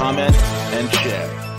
comment, and share.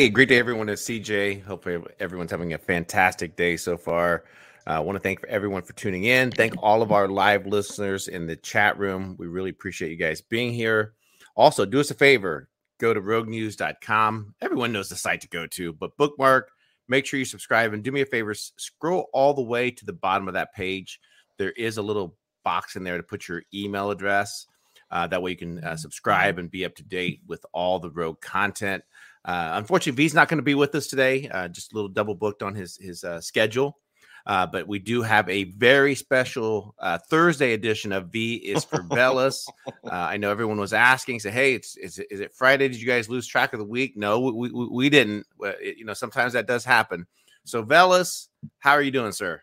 Hey, great day, everyone. It's CJ. Hope everyone's having a fantastic day so far. I uh, want to thank everyone for tuning in. Thank all of our live listeners in the chat room. We really appreciate you guys being here. Also, do us a favor go to roguenews.com. Everyone knows the site to go to, but bookmark, make sure you subscribe, and do me a favor scroll all the way to the bottom of that page. There is a little box in there to put your email address. Uh, that way you can uh, subscribe and be up to date with all the rogue content. Uh, unfortunately, V's not going to be with us today. Uh, just a little double booked on his his uh, schedule. Uh, but we do have a very special uh, Thursday edition of V is for Veles. Uh, I know everyone was asking, say, "Hey, it's is it, is it Friday? Did you guys lose track of the week?" No, we we, we didn't. It, you know, sometimes that does happen. So, Veles, how are you doing, sir?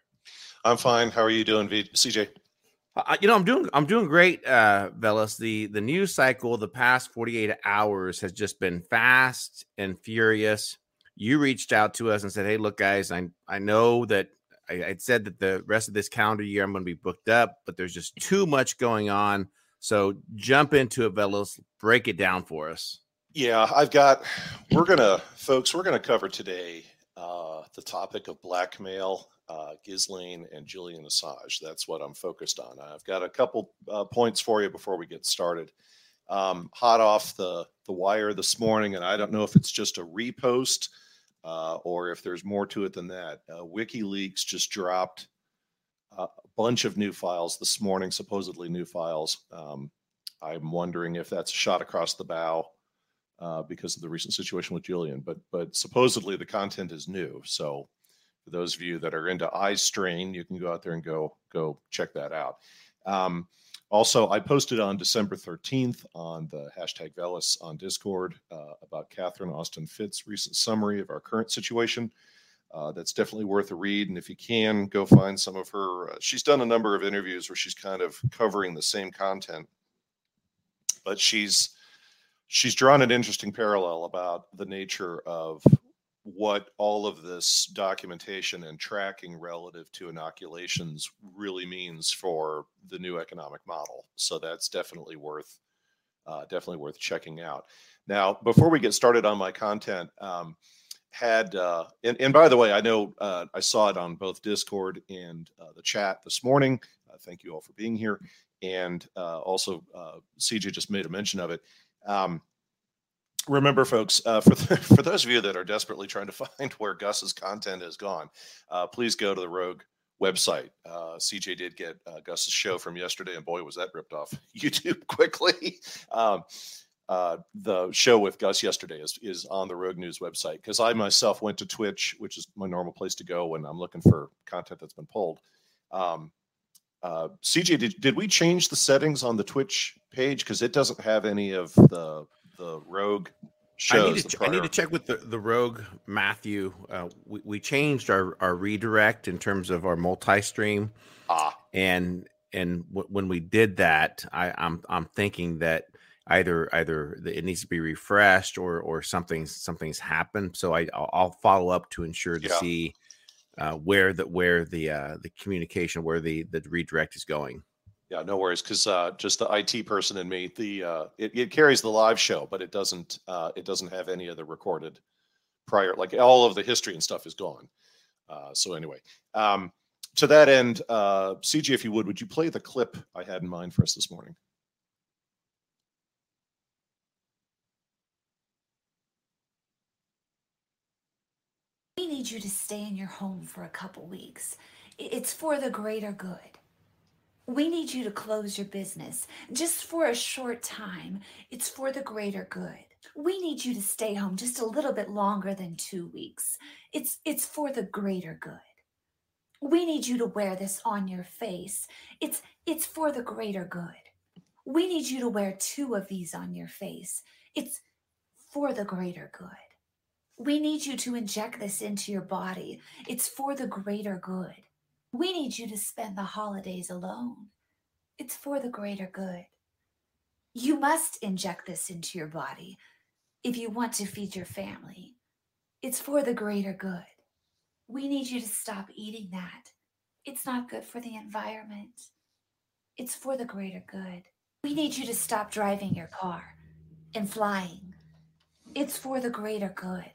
I'm fine. How are you doing, v- CJ? You know, I'm doing I'm doing great, uh, Veles. The the news cycle the past 48 hours has just been fast and furious. You reached out to us and said, "Hey, look, guys, I I know that I, I'd said that the rest of this calendar year I'm going to be booked up, but there's just too much going on. So jump into it, Veles. Break it down for us." Yeah, I've got. We're gonna, folks. We're gonna cover today uh, the topic of blackmail uh, Ghislaine and Julian Assange. That's what I'm focused on. I've got a couple uh, points for you before we get started. Um, hot off the, the wire this morning, and I don't know if it's just a repost uh, or if there's more to it than that. Uh, WikiLeaks just dropped a bunch of new files this morning, supposedly new files. Um, I'm wondering if that's a shot across the bow. Uh, because of the recent situation with Julian, but but supposedly the content is new, so for those of you that are into eye strain, you can go out there and go go check that out. Um, also, I posted on December 13th on the hashtag Veles on Discord uh, about Catherine Austin Fitts' recent summary of our current situation. Uh, that's definitely worth a read. And if you can, go find some of her. Uh, she's done a number of interviews where she's kind of covering the same content, but she's she's drawn an interesting parallel about the nature of what all of this documentation and tracking relative to inoculations really means for the new economic model. So that's definitely worth uh, definitely worth checking out. Now, before we get started on my content, um, had uh, and, and by the way, I know uh, I saw it on both Discord and uh, the chat this morning. Uh, thank you all for being here, and uh, also CJ just made a mention of it. Um, remember, folks, uh, for the, for those of you that are desperately trying to find where Gus's content has gone, uh, please go to the Rogue website. Uh, CJ did get uh, Gus's show from yesterday, and boy, was that ripped off YouTube quickly. um, uh, the show with Gus yesterday is is on the Rogue News website because I myself went to Twitch, which is my normal place to go when I'm looking for content that's been pulled. Um, uh, CJ, did, did we change the settings on the Twitch page because it doesn't have any of the the Rogue shows. I need to, ch- I need to check with the, the Rogue Matthew. Uh, we, we changed our, our redirect in terms of our multi-stream. Ah. And and w- when we did that, I, I'm I'm thinking that either either it needs to be refreshed or or something something's happened. So I I'll, I'll follow up to ensure to yeah. see uh, where the where the uh, the communication, where the the redirect is going. Yeah, no worries. Because uh, just the IT person in me, the uh, it, it carries the live show, but it doesn't uh, it doesn't have any of the recorded prior. Like all of the history and stuff is gone. Uh, so anyway, um, to that end, uh, CG, if you would, would you play the clip I had in mind for us this morning? We need you to stay in your home for a couple weeks. It's for the greater good. We need you to close your business just for a short time. It's for the greater good. We need you to stay home just a little bit longer than 2 weeks. It's it's for the greater good. We need you to wear this on your face. It's it's for the greater good. We need you to wear two of these on your face. It's for the greater good. We need you to inject this into your body. It's for the greater good. We need you to spend the holidays alone. It's for the greater good. You must inject this into your body if you want to feed your family. It's for the greater good. We need you to stop eating that. It's not good for the environment. It's for the greater good. We need you to stop driving your car and flying. It's for the greater good.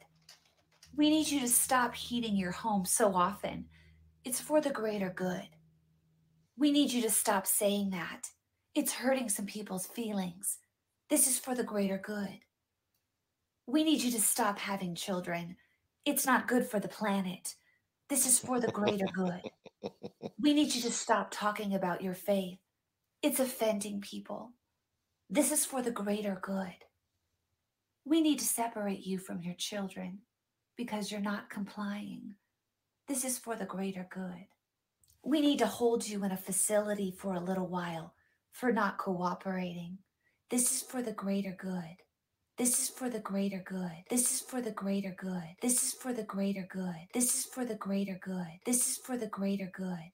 We need you to stop heating your home so often it's for the greater good. We need you to stop saying that. It's hurting some people's feelings. This is for the greater good. We need you to stop having children. It's not good for the planet. This is for the greater good. We need you to stop talking about your faith. It's offending people. This is for the greater good. We need to separate you from your children because you're not complying. This is for the greater good. We need to hold you in a facility for a little while for not cooperating. This is for the greater good. This is for the greater good. This is for the greater good. This is for the greater good. This is for the greater good. This is for the greater good.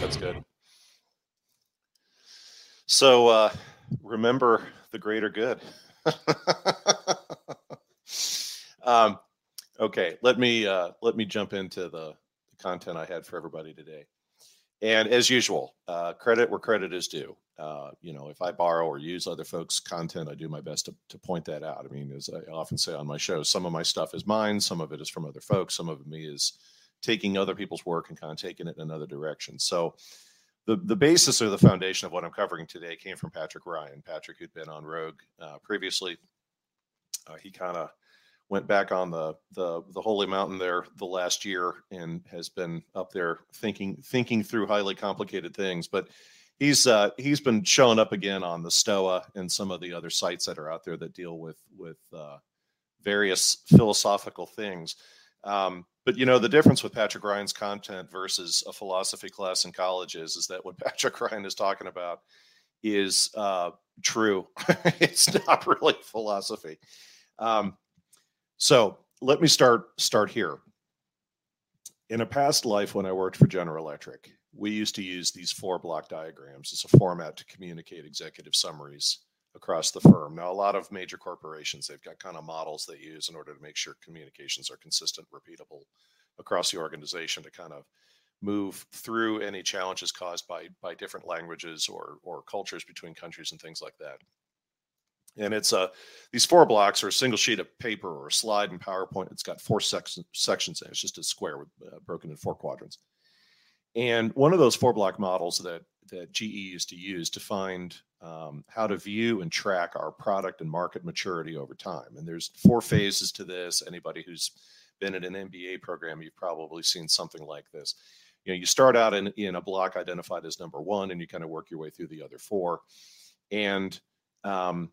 That's good. So uh, remember the greater good. um, Okay, let me uh, let me jump into the, the content I had for everybody today. And as usual, uh, credit where credit is due. Uh, you know, if I borrow or use other folks' content, I do my best to, to point that out. I mean, as I often say on my show, some of my stuff is mine, some of it is from other folks, some of me is taking other people's work and kind of taking it in another direction. So, the the basis or the foundation of what I'm covering today came from Patrick Ryan. Patrick, who'd been on Rogue uh, previously, uh, he kind of went back on the the the holy mountain there the last year and has been up there thinking thinking through highly complicated things. But he's uh he's been showing up again on the stoa and some of the other sites that are out there that deal with with uh various philosophical things. Um but you know the difference with patrick ryan's content versus a philosophy class in college is is that what patrick ryan is talking about is uh true. It's not really philosophy. Um so let me start start here. In a past life, when I worked for General Electric, we used to use these four block diagrams as a format to communicate executive summaries across the firm. Now, a lot of major corporations, they've got kind of models they use in order to make sure communications are consistent, repeatable across the organization to kind of move through any challenges caused by by different languages or or cultures between countries and things like that. And it's a uh, these four blocks are a single sheet of paper or a slide in PowerPoint. It's got four sections sections in it. It's just a square with uh, broken in four quadrants. And one of those four block models that that GE used to use to find um, how to view and track our product and market maturity over time. And there's four phases to this. Anybody who's been in an MBA program, you've probably seen something like this. You know, you start out in, in a block identified as number one, and you kind of work your way through the other four. And um,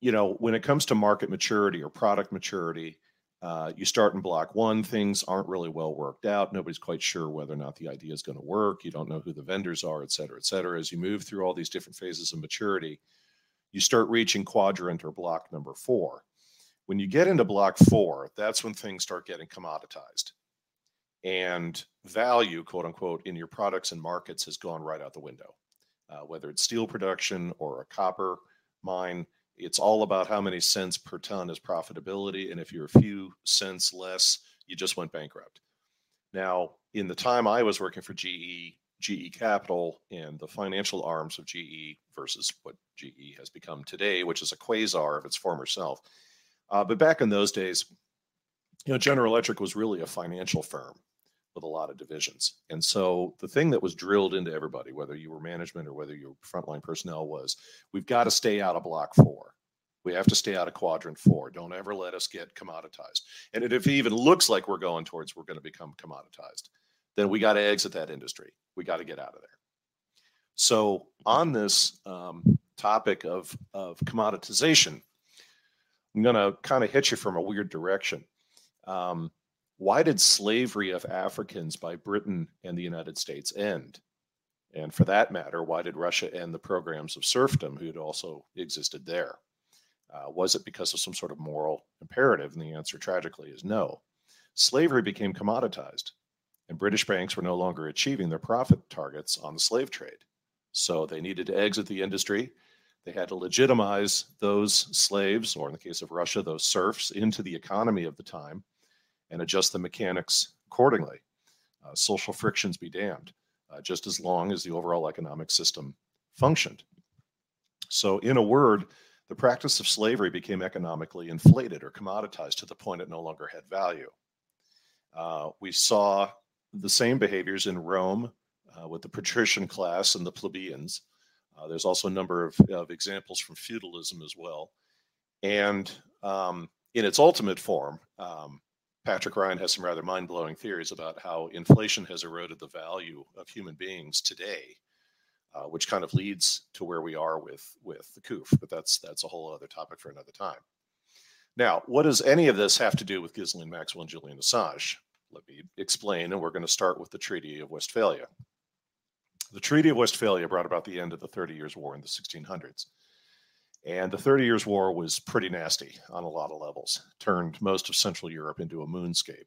you know, when it comes to market maturity or product maturity, uh, you start in block one, things aren't really well worked out. Nobody's quite sure whether or not the idea is going to work. You don't know who the vendors are, et cetera, et cetera. As you move through all these different phases of maturity, you start reaching quadrant or block number four. When you get into block four, that's when things start getting commoditized. And value, quote unquote, in your products and markets has gone right out the window. Uh, whether it's steel production or a copper mine, it's all about how many cents per ton is profitability. And if you're a few cents less You just went bankrupt. Now, in the time I was working for GE, GE Capital, and the financial arms of GE versus what GE has become today, which is a quasar of its former self. Uh, but back in those days, you know, General Electric was really a financial firm with a lot of divisions. And so the thing that was drilled into everybody, whether you were management or whether you were frontline personnel, was we've got to stay out of block four. We have to stay out of quadrant four. Don't ever let us get commoditized. And if it even looks like we're going towards we're going to become commoditized, then we got to exit that industry. We got to get out of there. So on this um, topic of, of commoditization, I'm going to kind of hit you from a weird direction. Um, why did slavery of Africans by Britain and the United States end? And for that matter, why did Russia end the programs of serfdom who had also existed there? Uh, was it because of some sort of moral imperative? And the answer, tragically, is no. Slavery became commoditized, and British banks were no longer achieving their profit targets on the slave trade. So they needed to exit the industry. They had to legitimize those slaves, or in the case of Russia, those serfs, into the economy of the time and adjust the mechanics accordingly. Uh, social frictions be damned, uh, just as long as the overall economic system functioned. So, in a word, the practice of slavery became economically inflated or commoditized to the point it no longer had value. Uh, we saw the same behaviors in Rome uh, with the patrician class and the plebeians. Uh, there's also a number of, of, examples from feudalism as well. And um, in its ultimate form, um, Patrick Ryan has some rather mind blowing theories about how inflation has eroded the value of human beings today, uh, which kind of leads to where we are with, with the COOF. But that's, that's a whole other topic for another time. Now, what does any of this have to do with Ghislaine Maxwell and Julian Assange? Let me explain, and we're going to start with the Treaty of Westphalia. The Treaty of Westphalia brought about the end of the Thirty Years' War in the 1600s. And the Thirty Years' War was pretty nasty on a lot of levels, turned most of Central Europe into a moonscape.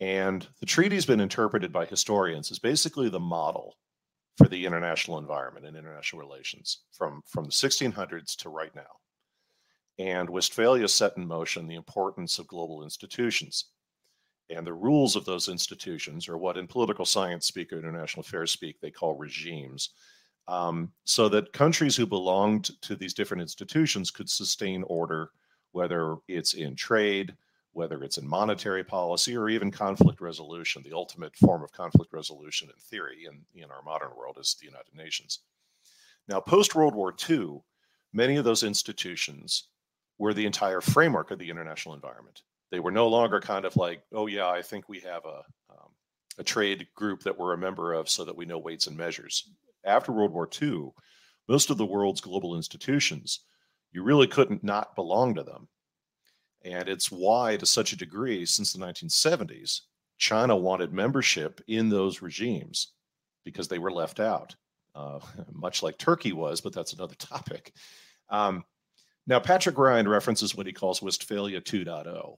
And the treaty's been interpreted by historians as basically the model for the international environment and international relations from, from the 1600s to right now. And Westphalia set in motion the importance of global institutions. And the rules of those institutions, or what in political science speak or international affairs speak, they call regimes, um, so that countries who belonged to these different institutions could sustain order, whether it's in trade, whether it's in monetary policy, or even conflict resolution. The ultimate form of conflict resolution in theory in, in our modern world is the United Nations. Now, post World War II, many of those institutions were the entire framework of the international environment. They were no longer kind of like, oh, yeah, I think we have a, um, a trade group that we're a member of so that we know weights and measures after World War II, most of the world's global institutions, you really couldn't not belong to them. And it's why, to such a degree, since the 1970s, China wanted membership in those regimes because they were left out, uh, much like Turkey was, but that's another topic. Um, now, Patrick Ryan references what he calls Westphalia 2.0,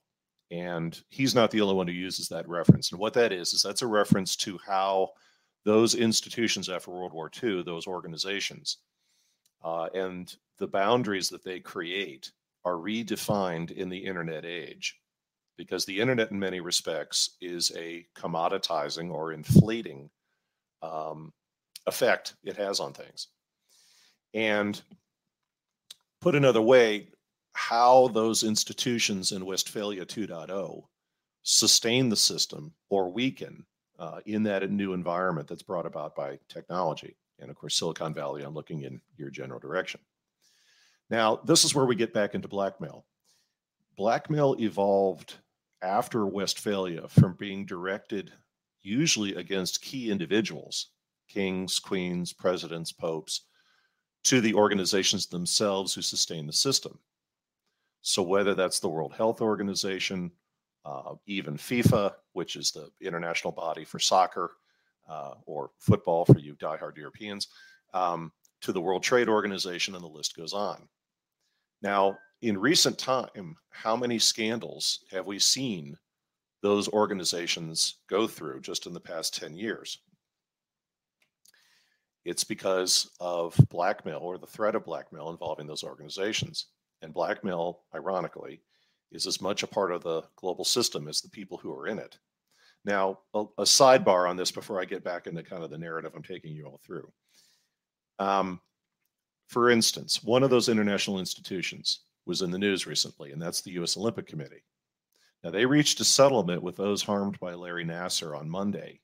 and he's not the only one who uses that reference. And what that is, is that's a reference to how those institutions after World War II, those organizations, uh, and the boundaries that they create are redefined in the internet age because the internet, in many respects, is a commoditizing or inflating um, effect it has on things. And put another way, how those institutions in Westphalia 2.0 sustain the system or weaken uh, in that new environment that's brought about by technology. And of course, Silicon Valley, I'm looking in your general direction. Now, this is where we get back into blackmail. Blackmail evolved after Westphalia from being directed usually against key individuals, kings, queens, presidents, popes, to the organizations themselves who sustain the system. So, whether that's the World Health Organization, uh, even FIFA, which is the international body for soccer uh, or football for you diehard Europeans, um, to the World Trade Organization, and the list goes on. Now, in recent time, how many scandals have we seen those organizations go through just in the past 10 years? It's because of blackmail or the threat of blackmail involving those organizations. And blackmail, ironically, is as much a part of the global system as the people who are in it. Now, a, a sidebar on this before I get back into kind of the narrative I'm taking you all through. Um, for instance, one of those international institutions was in the news recently, and that's the U.S. Olympic Committee. Now, they reached a settlement with those harmed by Larry Nassar on Monday.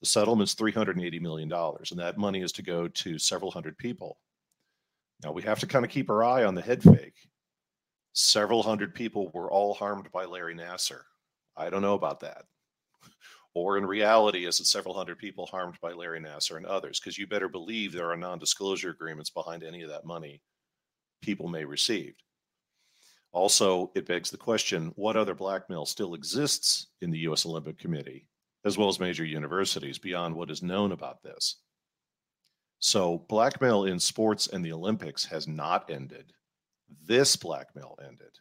The settlement's $380 million, and that money is to go to several hundred people. Now, we have to kind of keep our eye on the head fake. Several hundred people were all harmed by Larry Nassar. I don't know about that. Or in reality, is it several hundred people harmed by Larry Nassar and others? Because you better believe there are non disclosure agreements behind any of that money people may receive. Also, it begs the question what other blackmail still exists in the U.S. Olympic Committee, as well as major universities, beyond what is known about this? So, blackmail in sports and the Olympics has not ended. This blackmail ended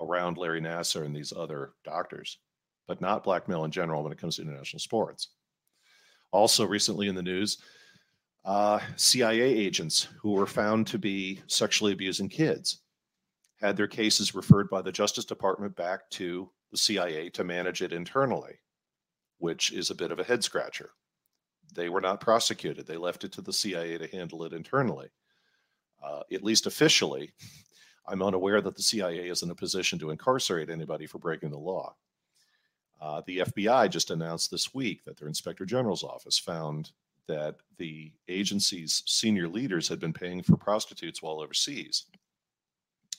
around Larry Nassar and these other doctors, but not blackmail in general when it comes to international sports. Also, recently in the news, uh, CIA agents who were found to be sexually abusing kids had their cases referred by the Justice Department back to the CIA to manage it internally, which is a bit of a head scratcher. They were not prosecuted, they left it to the CIA to handle it internally. Uh, at least officially, I'm unaware that the CIA is in a position to incarcerate anybody for breaking the law. Uh, the FBI just announced this week that their inspector general's office found that the agency's senior leaders had been paying for prostitutes while overseas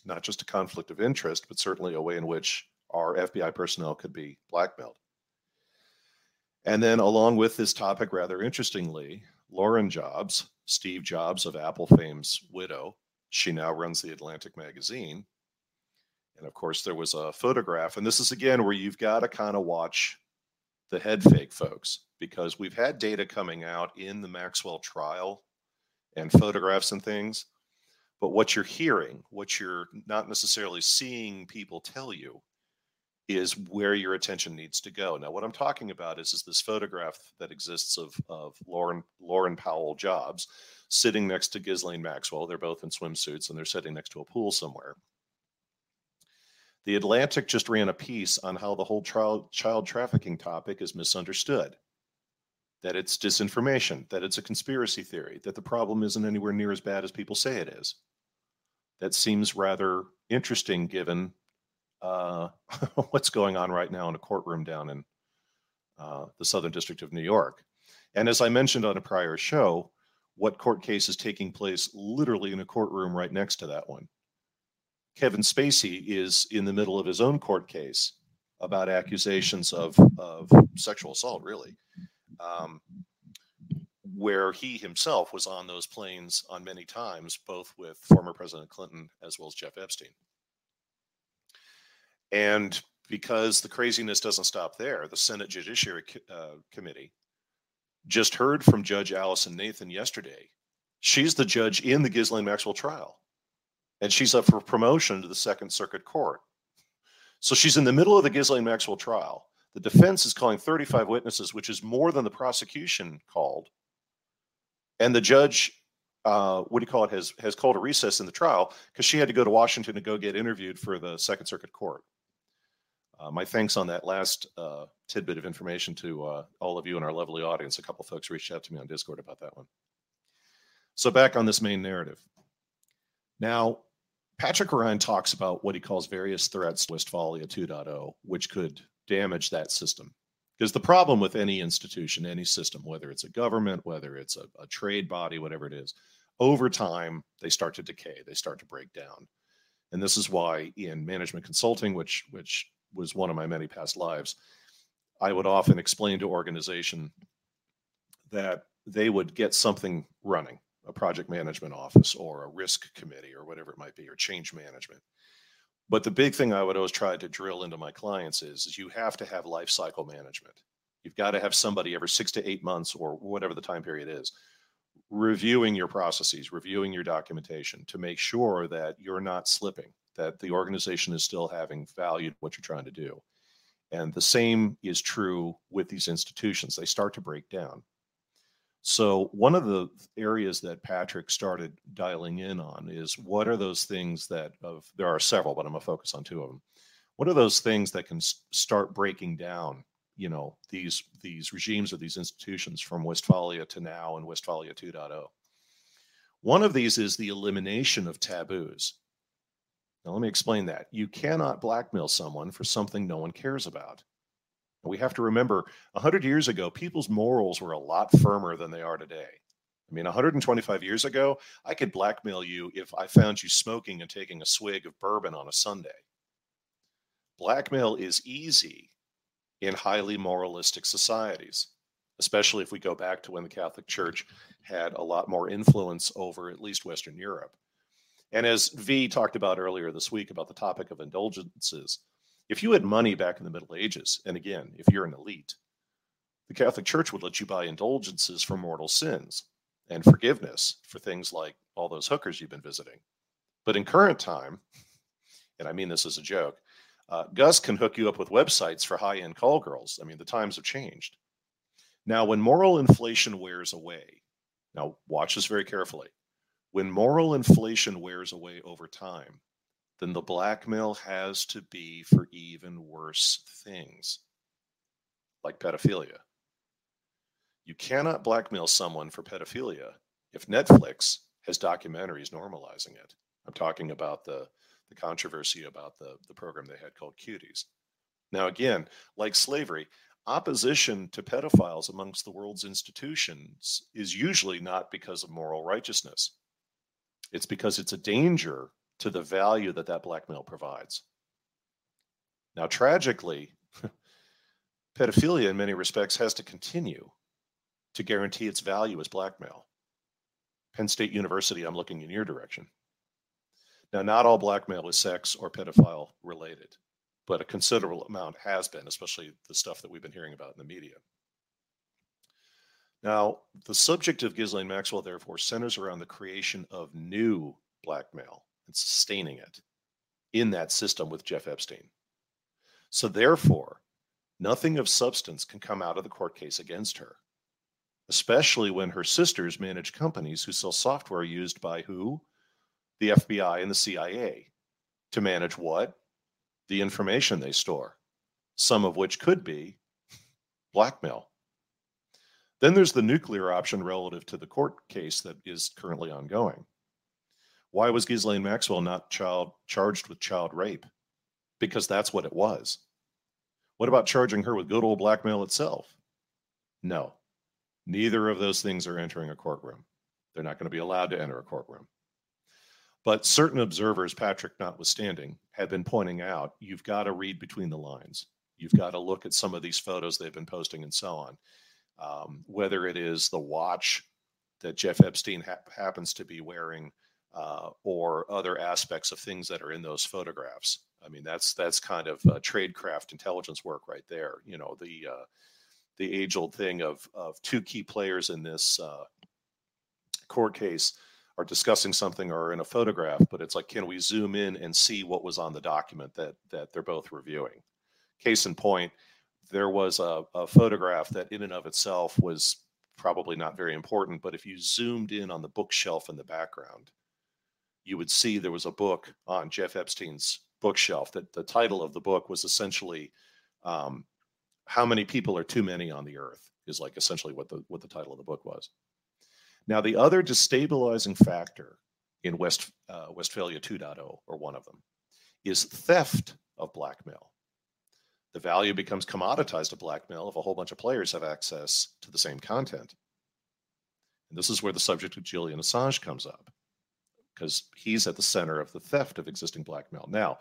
not just a conflict of interest, but certainly a way in which our FBI personnel could be blackmailed. And then, along with this topic, rather interestingly, Lauren Jobs, Steve Jobs of Apple fame's widow, she now runs the Atlantic magazine. And of course, there was a photograph. And this is again where you've got to kind of watch the head fake folks because we've had data coming out in the Maxwell trial and photographs and things but what you're hearing, what you're not necessarily seeing people tell you, is where your attention needs to go. Now, what I'm talking about is, is this photograph that exists of, of Laurene, Laurene Powell Jobs sitting next to Ghislaine Maxwell. They're both in swimsuits and they're sitting next to a pool somewhere. The Atlantic just ran a piece on how the whole child, child trafficking topic is misunderstood. That it's disinformation, that it's a conspiracy theory, that the problem isn't anywhere near as bad as people say it is that seems rather interesting given uh, what's going on right now in a courtroom down in uh, the Southern District of New York. And as I mentioned on a prior show, what court case is taking place literally in a courtroom right next to that one? Kevin Spacey is in the middle of his own court case about accusations of, of sexual assault, really. Um, where he himself was on those planes on many times, both with former President Clinton as well as Jeff Epstein. And because the craziness doesn't stop there, the Senate Judiciary uh, Committee just heard from Judge Allison Nathan yesterday. She's the judge in the Ghislaine Maxwell trial, and she's up for promotion to the Second Circuit Court. So she's in the middle of the Ghislaine Maxwell trial. The defense is calling 35 witnesses, which is more than the prosecution called and the judge uh, what do you call it has has called a recess in the trial because she had to go to Washington to go get interviewed for the Second Circuit Court. Uh, my thanks on that last uh, tidbit of information to uh, all of you in our lovely audience. A couple folks reached out to me on Discord about that one. So back on this main narrative. Now, Patrick Ryan talks about what he calls various threats to Westphalia 2.0, which could damage that system. Because the problem with any institution, any system, whether it's a government, whether it's a, a trade body, whatever it is, over time, they start to decay, they start to break down. And this is why in management consulting, which which was one of my many past lives, I would often explain to organization that they would get something running, a project management office or a risk committee or whatever it might be, or change management. But the big thing I would always try to drill into my clients is, is you have to have life cycle management. You've got to have somebody every six to eight months or whatever the time period is reviewing your processes, reviewing your documentation to make sure that you're not slipping, that the organization is still having valued what you're trying to do. And the same is true with these institutions. They start to break down. So, one of the areas that Patrick started dialing in on is what are those things that of there are several, but I'm gonna focus on two of them. What are those things that can start breaking down, you know, these these regimes or these institutions from Westphalia to now and Westphalia 2.0? One of these is the elimination of taboos. Now, let me explain that. You cannot blackmail someone for something no one cares about. We have to remember 100 years ago, people's morals were a lot firmer than they are today. I mean, 125 years ago, I could blackmail you if I found you smoking and taking a swig of bourbon on a Sunday. Blackmail is easy in highly moralistic societies, especially if we go back to when the Catholic Church had a lot more influence over at least Western Europe. And as V talked about earlier this week about the topic of indulgences, if you had money back in the Middle Ages, and again, if you're an elite, the Catholic Church would let you buy indulgences for mortal sins and forgiveness for things like all those hookers you've been visiting. But in current time, and I mean this as a joke, uh, Gus can hook you up with websites for high end call girls. I mean, the times have changed. Now, when moral inflation wears away, now watch this very carefully. When moral inflation wears away over time, then the blackmail has to be for even worse things, like pedophilia. You cannot blackmail someone for pedophilia if Netflix has documentaries normalizing it. I'm talking about the, the controversy about the, the program they had called Cuties. Now, again, like slavery, opposition to pedophiles amongst the world's institutions is usually not because of moral righteousness. It's because it's a danger to the value that that blackmail provides. Now, tragically, pedophilia in many respects has to continue to guarantee its value as blackmail. Penn State University, I'm looking in your direction. Now, not all blackmail is sex or pedophile related, but a considerable amount has been, especially the stuff that we've been hearing about in the media. Now, the subject of Ghislaine Maxwell, therefore, centers around the creation of new blackmail and sustaining it in that system with Jeff Epstein. So, therefore, nothing of substance can come out of the court case against her, especially when her sisters manage companies who sell software used by who? The FBI and the CIA to manage what? The information they store, some of which could be blackmail. Then there's the nuclear option relative to the court case that is currently ongoing. Why was Ghislaine Maxwell not child charged with child rape? Because that's what it was. What about charging her with good old blackmail itself? No. Neither of those things are entering a courtroom. They're not going to be allowed to enter a courtroom. But certain observers, Patrick notwithstanding, have been pointing out you've got to read between the lines. You've got to look at some of these photos they've been posting and so on. Um, whether it is the watch that Jeff Epstein ha- happens to be wearing, uh, or other aspects of things that are in those photographs. I mean, that's that's kind of uh, tradecraft intelligence work right there. You know, the uh, the age old thing of of two key players in this uh, court case are discussing something or in a photograph, but it's like, can we zoom in and see what was on the document that that they're both reviewing? Case in point, there was a, a photograph that in and of itself was probably not very important, but if you zoomed in on the bookshelf in the background, you would see there was a book on Jeff Epstein's bookshelf. That the title of the book was essentially um, "How Many People Are Too Many on the Earth?" is like essentially what the what the title of the book was. Now, the other destabilizing factor in West uh, Westphalia 2.0, or one of them, is theft of blackmail. The value becomes commoditized of blackmail if a whole bunch of players have access to the same content. And this is where the subject of Julian Assange comes up because he's at the center of the theft of existing blackmail. Now,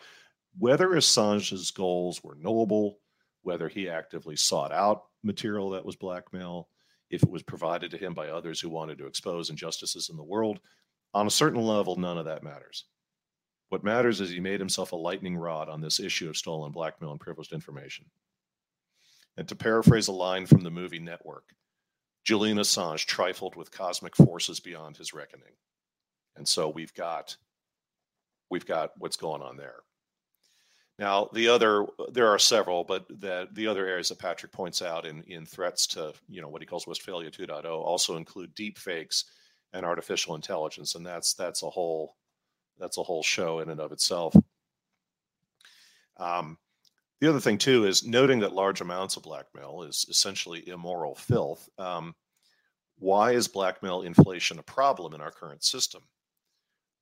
whether Assange's goals were noble, whether he actively sought out material that was blackmail, if it was provided to him by others who wanted to expose injustices in the world, on a certain level, none of that matters. What matters is he made himself a lightning rod on this issue of stolen blackmail and privileged information. And to paraphrase a line from the movie Network, Julian Assange trifled with cosmic forces beyond his reckoning. And so we've got we've got what's going on there. Now, the other, there are several, but the, the other areas that Patrick points out in, in threats to, you know, what he calls Westphalia 2.0 also include deep fakes and artificial intelligence. And that's, that's a whole, that's a whole show in and of itself. Um, the other thing too is noting that large amounts of blackmail is essentially immoral filth. Um, why is blackmail inflation a problem in our current system?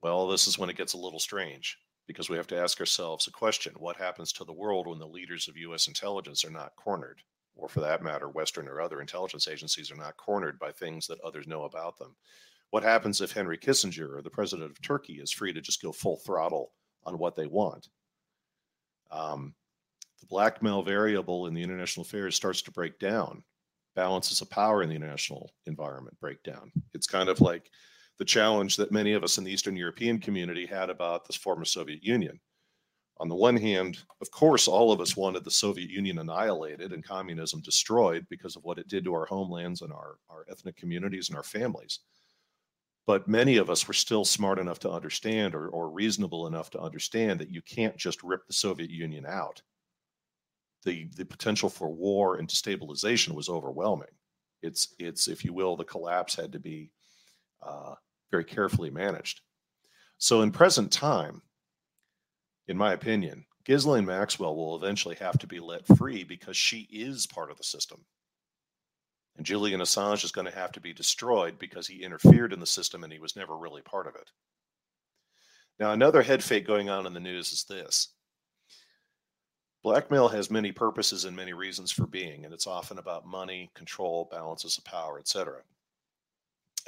Well, this is when it gets a little strange because we have to ask ourselves a question what happens to the world when the leaders of US intelligence are not cornered? Or for that matter, Western or other intelligence agencies are not cornered by things that others know about them. What happens if Henry Kissinger or the president of Turkey is free to just go full throttle on what they want? Um, the blackmail variable in the international affairs starts to break down. Balances of power in the international environment break down. It's kind of like the challenge that many of us in the Eastern European community had about the former Soviet Union. On the one hand, of course, all of us wanted the Soviet Union annihilated and communism destroyed because of what it did to our homelands and our, our ethnic communities and our families. But many of us were still smart enough to understand or, or reasonable enough to understand that you can't just rip the Soviet Union out. The, the potential for war and destabilization was overwhelming. It's, it's, if you will, the collapse had to be uh, very carefully managed. So, in present time, in my opinion, Ghislaine Maxwell will eventually have to be let free because she is part of the system. And Julian Assange is going to have to be destroyed because he interfered in the system and he was never really part of it. Now, another head fake going on in the news is this Blackmail has many purposes and many reasons for being, and it's often about money, control, balances of power, etc.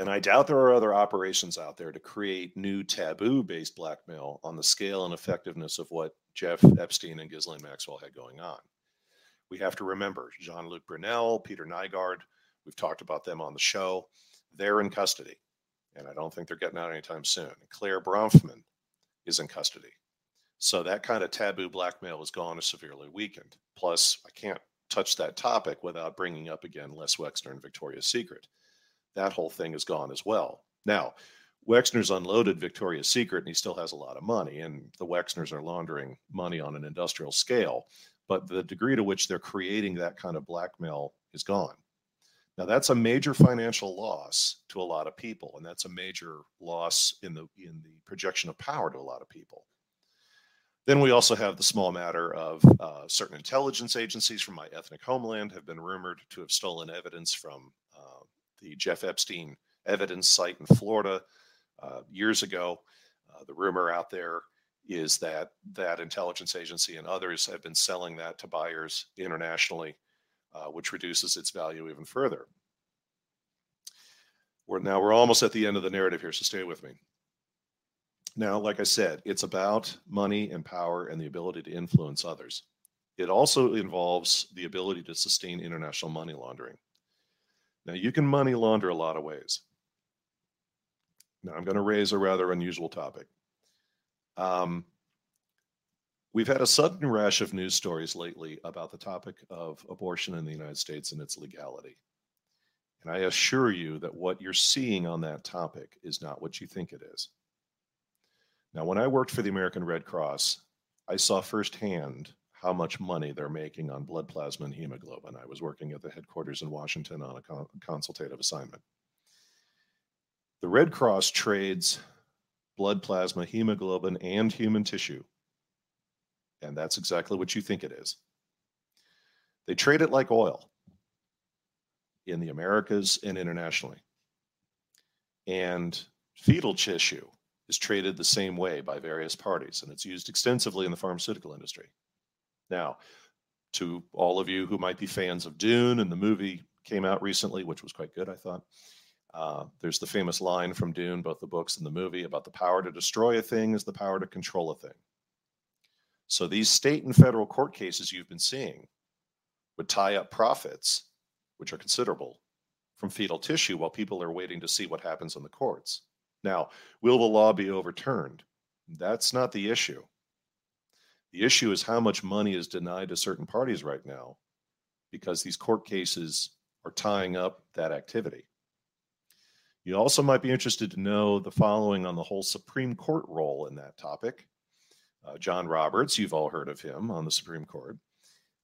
And I doubt there are other operations out there to create new taboo based blackmail on the scale and effectiveness of what Jeff Epstein and Ghislaine Maxwell had going on. We have to remember Jean Luc Brunel, Peter Nygard, we've talked about them on the show. They're in custody, and I don't think they're getting out anytime soon. Claire Bronfman is in custody. So that kind of taboo blackmail is gone or severely weakened. Plus, I can't touch that topic without bringing up again Les Wexner and Victoria's Secret that whole thing is gone as well. Now, Wexner's unloaded Victoria's Secret and he still has a lot of money, and the Wexners are laundering money on an industrial scale. But the degree to which they're creating that kind of blackmail is gone. Now, that's a major financial loss to a lot of people, and that's a major loss in the in the projection of power to a lot of people. Then we also have the small matter of uh, certain intelligence agencies from my ethnic homeland have been rumored to have stolen evidence from uh, the Jeff Epstein evidence site in Florida uh, years ago. Uh, the rumor out there is that that intelligence agency and others have been selling that to buyers internationally, uh, which reduces its value even further. We're now we're almost at the end of the narrative here, so stay with me. Now, like I said, it's about money and power and the ability to influence others. It also involves the ability to sustain international money laundering. Now, you can money launder a lot of ways. Now, I'm going to raise a rather unusual topic. Um, we've had a sudden rush of news stories lately about the topic of abortion in the United States and its legality. And I assure you that what you're seeing on that topic is not what you think it is. Now, when I worked for the American Red Cross, I saw firsthand how much money they're making on blood plasma and hemoglobin. I was working at the headquarters in Washington on a con- consultative assignment. The Red Cross trades blood plasma, hemoglobin, and human tissue. And that's exactly what you think it is. They trade it like oil in the Americas and internationally. And fetal tissue is traded the same way by various parties, and it's used extensively in the pharmaceutical industry. Now, to all of you who might be fans of Dune and the movie came out recently, which was quite good, I thought. Uh, there's the famous line from Dune, both the books and the movie, about the power to destroy a thing is the power to control a thing. So these state and federal court cases you've been seeing would tie up profits, which are considerable, from fetal tissue while people are waiting to see what happens in the courts. Now, will the law be overturned? That's not the issue. The issue is how much money is denied to certain parties right now because these court cases are tying up that activity. You also might be interested to know the following on the whole Supreme Court role in that topic. Uh, John Roberts, you've all heard of him on the Supreme Court.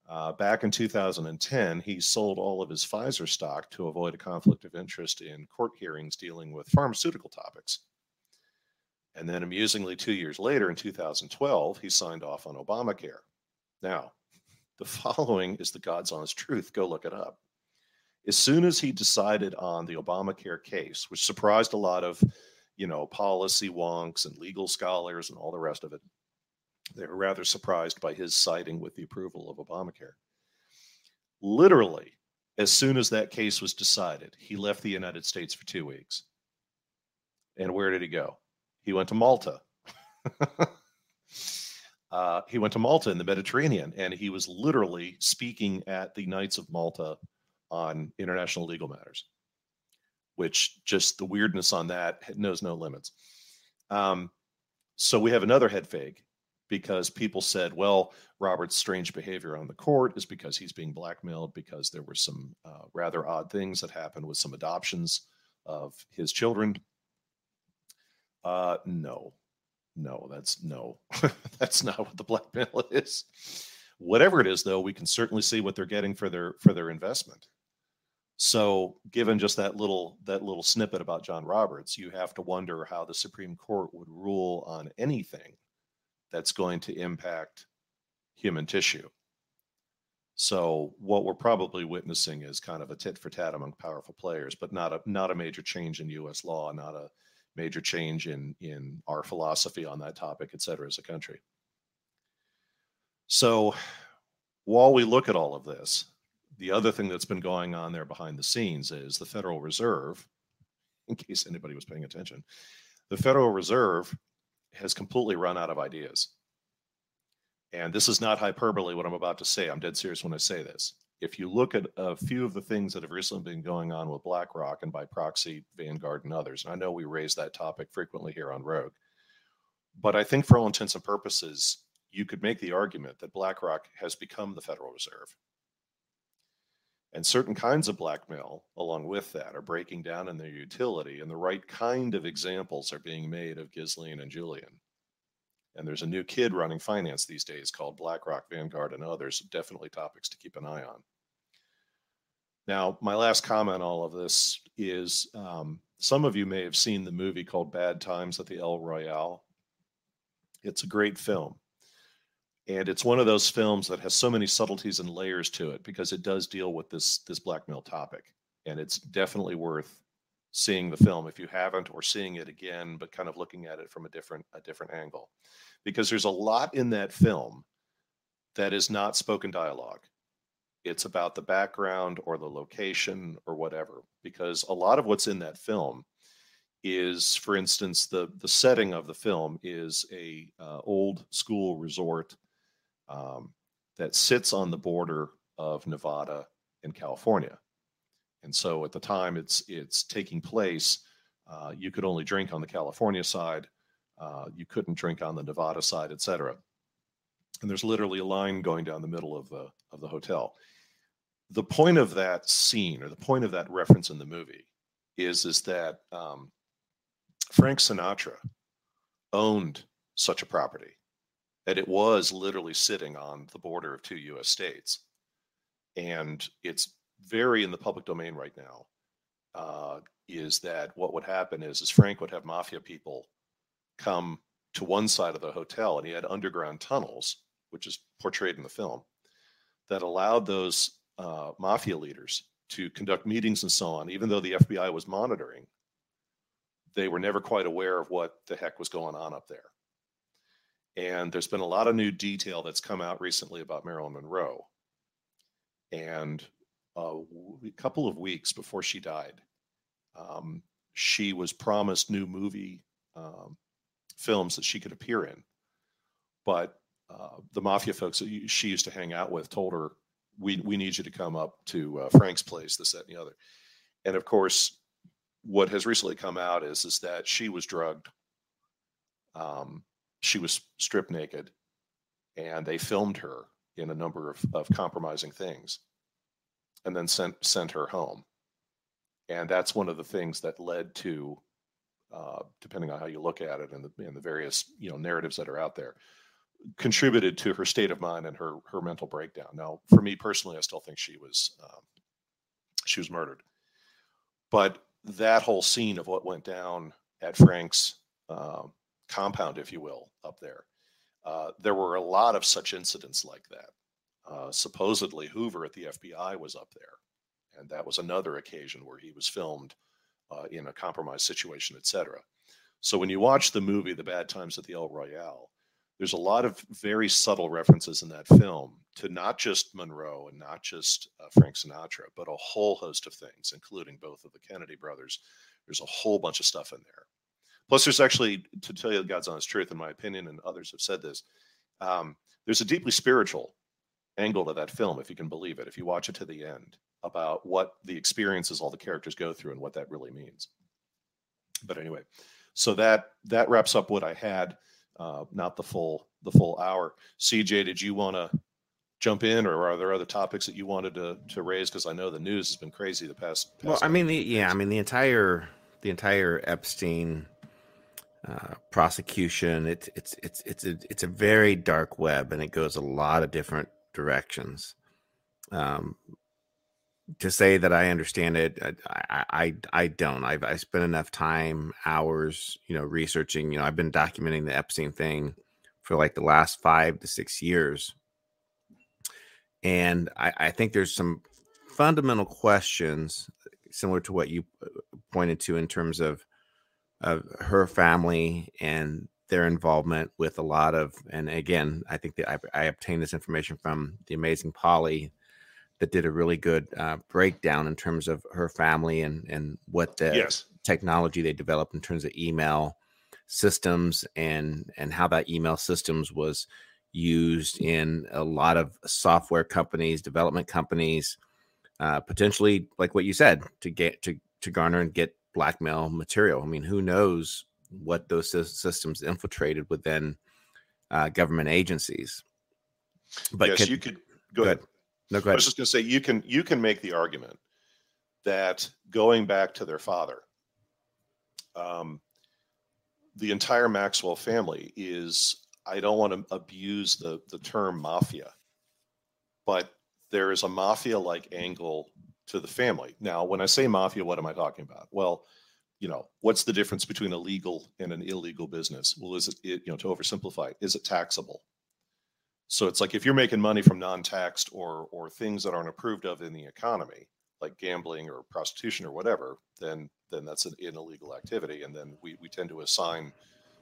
Uh, back in 2010, he sold all of his Pfizer stock to avoid a conflict of interest in court hearings dealing with pharmaceutical topics. And then, amusingly, two years later, in 2012, he signed off on Obamacare. Now, the following is the God's honest truth. Go look it up. As soon as he decided on the Obamacare case, which surprised a lot of, you know, policy wonks and legal scholars and all the rest of it, they were rather surprised by his siding with the approval of Obamacare. Literally, as soon as that case was decided, he left the United States for two weeks. And where did he go? He went to Malta. uh, he went to Malta in the Mediterranean, and he was literally speaking at the Knights of Malta on international legal matters, which just the weirdness on that knows no limits. Um, so we have another head fake because people said, well, Robert's strange behavior on the court is because he's being blackmailed because there were some uh, rather odd things that happened with some adoptions of his children. Uh, no, no, that's no, that's not what the blackmail is. Whatever it is, though, we can certainly see what they're getting for their for their investment. So, given just that little that little snippet about John Roberts, you have to wonder how the Supreme Court would rule on anything that's going to impact human tissue. So what we're probably witnessing is kind of a tit for tat among powerful players, but not a not a major change in U.S. law, not a major change in in our philosophy on that topic, et cetera, as a country. So while we look at all of this, the other thing that's been going on there behind the scenes is the Federal Reserve, in case anybody was paying attention, the Federal Reserve has completely run out of ideas. And this is not hyperbole, what I'm about to say. I'm dead serious when I say this. If you look at a few of the things that have recently been going on with BlackRock and by proxy, Vanguard and others, and I know we raise that topic frequently here on Rogue, but I think for all intents and purposes, you could make the argument that BlackRock has become the Federal Reserve. And certain kinds of blackmail, along with that, are breaking down in their utility, and the right kind of examples are being made of Ghislaine and Julian. And there's a new kid running finance these days called BlackRock, Vanguard, and others. Definitely topics to keep an eye on. Now, my last comment on all of this is um, some of you may have seen the movie called Bad Times at the El Royale. It's a great film and it's one of those films that has so many subtleties and layers to it because it does deal with this this blackmail topic. And it's definitely worth seeing the film if you haven't or seeing it again but kind of looking at it from a different a different angle. Because there's a lot in that film that is not spoken dialogue. It's about the background or the location or whatever because a lot of what's in that film is for instance the the setting of the film is a uh, old school resort um, that sits on the border of Nevada and California. And so at the time it's it's taking place, uh, you could only drink on the California side, uh, you couldn't drink on the Nevada side, et cetera. And there's literally a line going down the middle of the of the hotel. The point of that scene, or the point of that reference in the movie, is is that um, Frank Sinatra owned such a property that it was literally sitting on the border of two US states. And it's very in the public domain right now. Uh, is that what would happen is, is Frank would have mafia people come to one side of the hotel and he had underground tunnels, which is portrayed in the film, that allowed those uh, mafia leaders to conduct meetings and so on, even though the FBI was monitoring. They were never quite aware of what the heck was going on up there. And there's been a lot of new detail that's come out recently about Marilyn Monroe. And uh, a couple of weeks before she died, um, she was promised new movie um, films that she could appear in. But uh, the mafia folks that she used to hang out with told her, we, we need you to come up to uh, Frank's place, this, that, and the other. And of course, what has recently come out is, is that she was drugged. Um, she was stripped naked and they filmed her in a number of, of compromising things and then sent sent her home and that's one of the things that led to uh, depending on how you look at it and the, and the various you know narratives that are out there contributed to her state of mind and her her mental breakdown. Now, for me personally, I still think she was um, she was murdered. But that whole scene of what went down at Frank's um, compound, if you will, up there, uh, there were a lot of such incidents like that. Uh, supposedly, Hoover at the FBI was up there, and that was another occasion where he was filmed uh, in a compromised situation, etc. So when you watch the movie The Bad Times at the El Royale, there's a lot of very subtle references in that film to not just Monroe and not just uh, Frank Sinatra, but a whole host of things, including both of the Kennedy brothers. There's a whole bunch of stuff in there. Plus, there's actually, to tell you the God's honest truth, in my opinion, and others have said this, um, there's a deeply spiritual angle to that film, if you can believe it, if you watch it to the end, about what the experiences all the characters go through and what that really means. But anyway, so that that wraps up what I had uh, not the full the full hour. CJ, did you want to jump in, or are there other topics that you wanted to to raise? Because I know the news has been crazy the past. past well, I mean, the, yeah, I mean the entire the entire Epstein uh, prosecution. It's it's it's it's a it's a very dark web, and it goes a lot of different directions. Um, to say that I understand it, I I, I don't. I've I spent enough time, hours, you know, researching. You know, I've been documenting the Epstein thing for like the last five to six years, and I, I think there's some fundamental questions similar to what you uh, pointed to in terms of of her family and their involvement with a lot of and again i think that i, I obtained this information from the amazing polly that did a really good uh, breakdown in terms of her family and and what the yes. technology they developed in terms of email systems and and how that email systems was used in a lot of software companies, development companies, uh, potentially like what you said to get to to garner and get blackmail material. I mean, who knows what those systems infiltrated within uh, government agencies? But yes, you could go, go ahead. ahead. No, go ahead. I was just going to say you can you can make the argument that going back to their father, um, the entire Maxwell family is. I don't want to abuse the the term mafia, but there is a mafia like angle to the family. Now, when I say mafia, what am I talking about? Well, you know, what's the difference between a legal and an illegal business? Well, is it, it you know, to oversimplify, is it taxable? So it's like if you're making money from non-taxed or or things that aren't approved of in the economy, like gambling or prostitution or whatever, then then that's an, an illegal activity. And then we, we tend to assign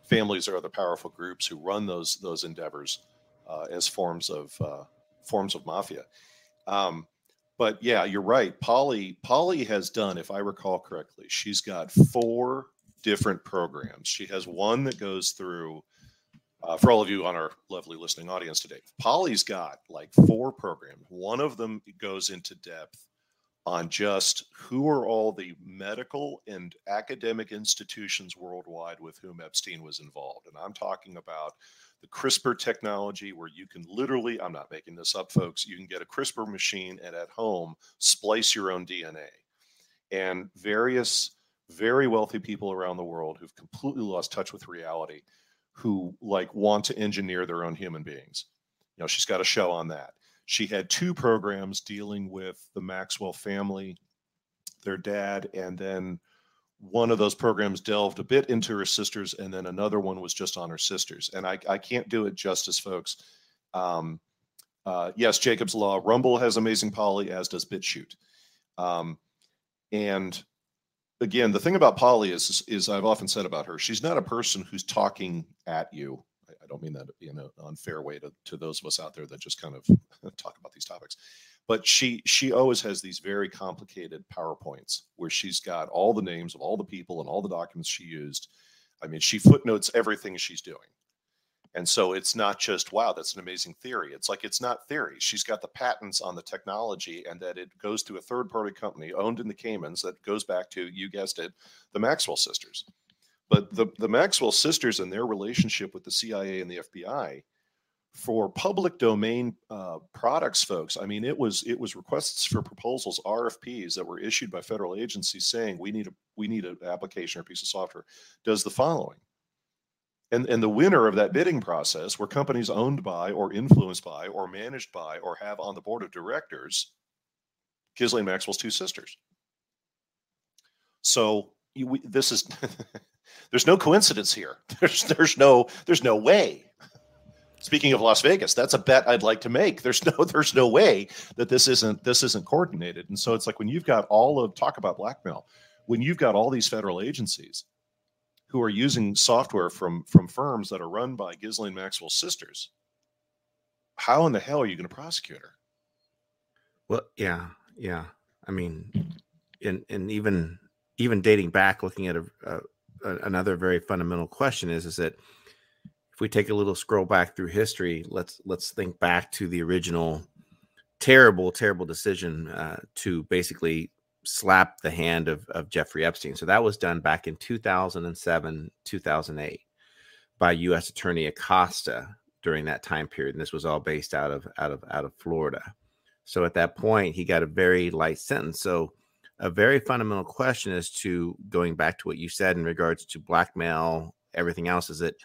families or other powerful groups who run those those endeavors uh, as forms of uh, forms of mafia. Um, but yeah, you're right. Polly Polly has done, if I recall correctly, she's got four different programs. She has one that goes through uh, for all of you on our lovely listening audience today, Polly's got like four programs. One of them goes into depth on just who are all the medical and academic institutions worldwide with whom Epstein was involved. And I'm talking about the CRISPR technology, where you can literally, I'm not making this up, folks, you can get a CRISPR machine and at home splice your own DNA. And various very wealthy people around the world who've completely lost touch with reality who like want to engineer their own human beings. You know, she's got a show on that. She had two programs dealing with the Maxwell family, their dad, and then one of those programs delved a bit into her sisters, and then another one was just on her sisters. And I, I can't do it justice, folks. Um, uh, yes, Jacob's Law. Rumble has amazing Polly, as does BitChute. Um, and again, the thing about Polly is, is I've often said about her, she's not a person who's talking at you. I don't mean that in an unfair way to, to those of us out there that just kind of talk about these topics. But she she always has these very complicated PowerPoints where she's got all the names of all the people and all the documents she used. I mean, she footnotes everything she's doing. And so it's not just, wow, that's an amazing theory. It's like it's not theory. She's got the patents on the technology and that it goes to a third party company owned in the Caymans that goes back to, you guessed it, the Maxwell sisters. But the, the Maxwell sisters and their relationship with the CIA and the FBI for public domain uh, products, folks, I mean, it was it was requests for proposals, RFPs that were issued by federal agencies saying we need a we need an application or piece of software does the following And, and the winner of that bidding process were companies owned by or influenced by or managed by or have on the board of directors Ghislaine Maxwell's two sisters. So you, we, this is there's no coincidence here. There's there's no there's no way. Speaking of Las Vegas, that's a bet I'd like to make. There's no there's no way that this isn't this isn't coordinated. And so it's like when you've got all of talk about blackmail, when you've got all these federal agencies who are using software from from firms that are run by Ghislaine Maxwell's sisters, how in the hell are you going to prosecute her? Well, yeah, yeah. I mean, and and even even dating back, looking at a, a, another very fundamental question is is that if we take a little scroll back through history, let's let's think back to the original terrible, terrible decision uh, to basically slap the hand of, of Jeffrey Epstein. So that was done back in 2007, 2008 by U.S. Attorney Acosta during that time period. And this was all based out of out of out of Florida. So at that point, he got a very light sentence. So a very fundamental question as to going back to what you said in regards to blackmail, everything else is that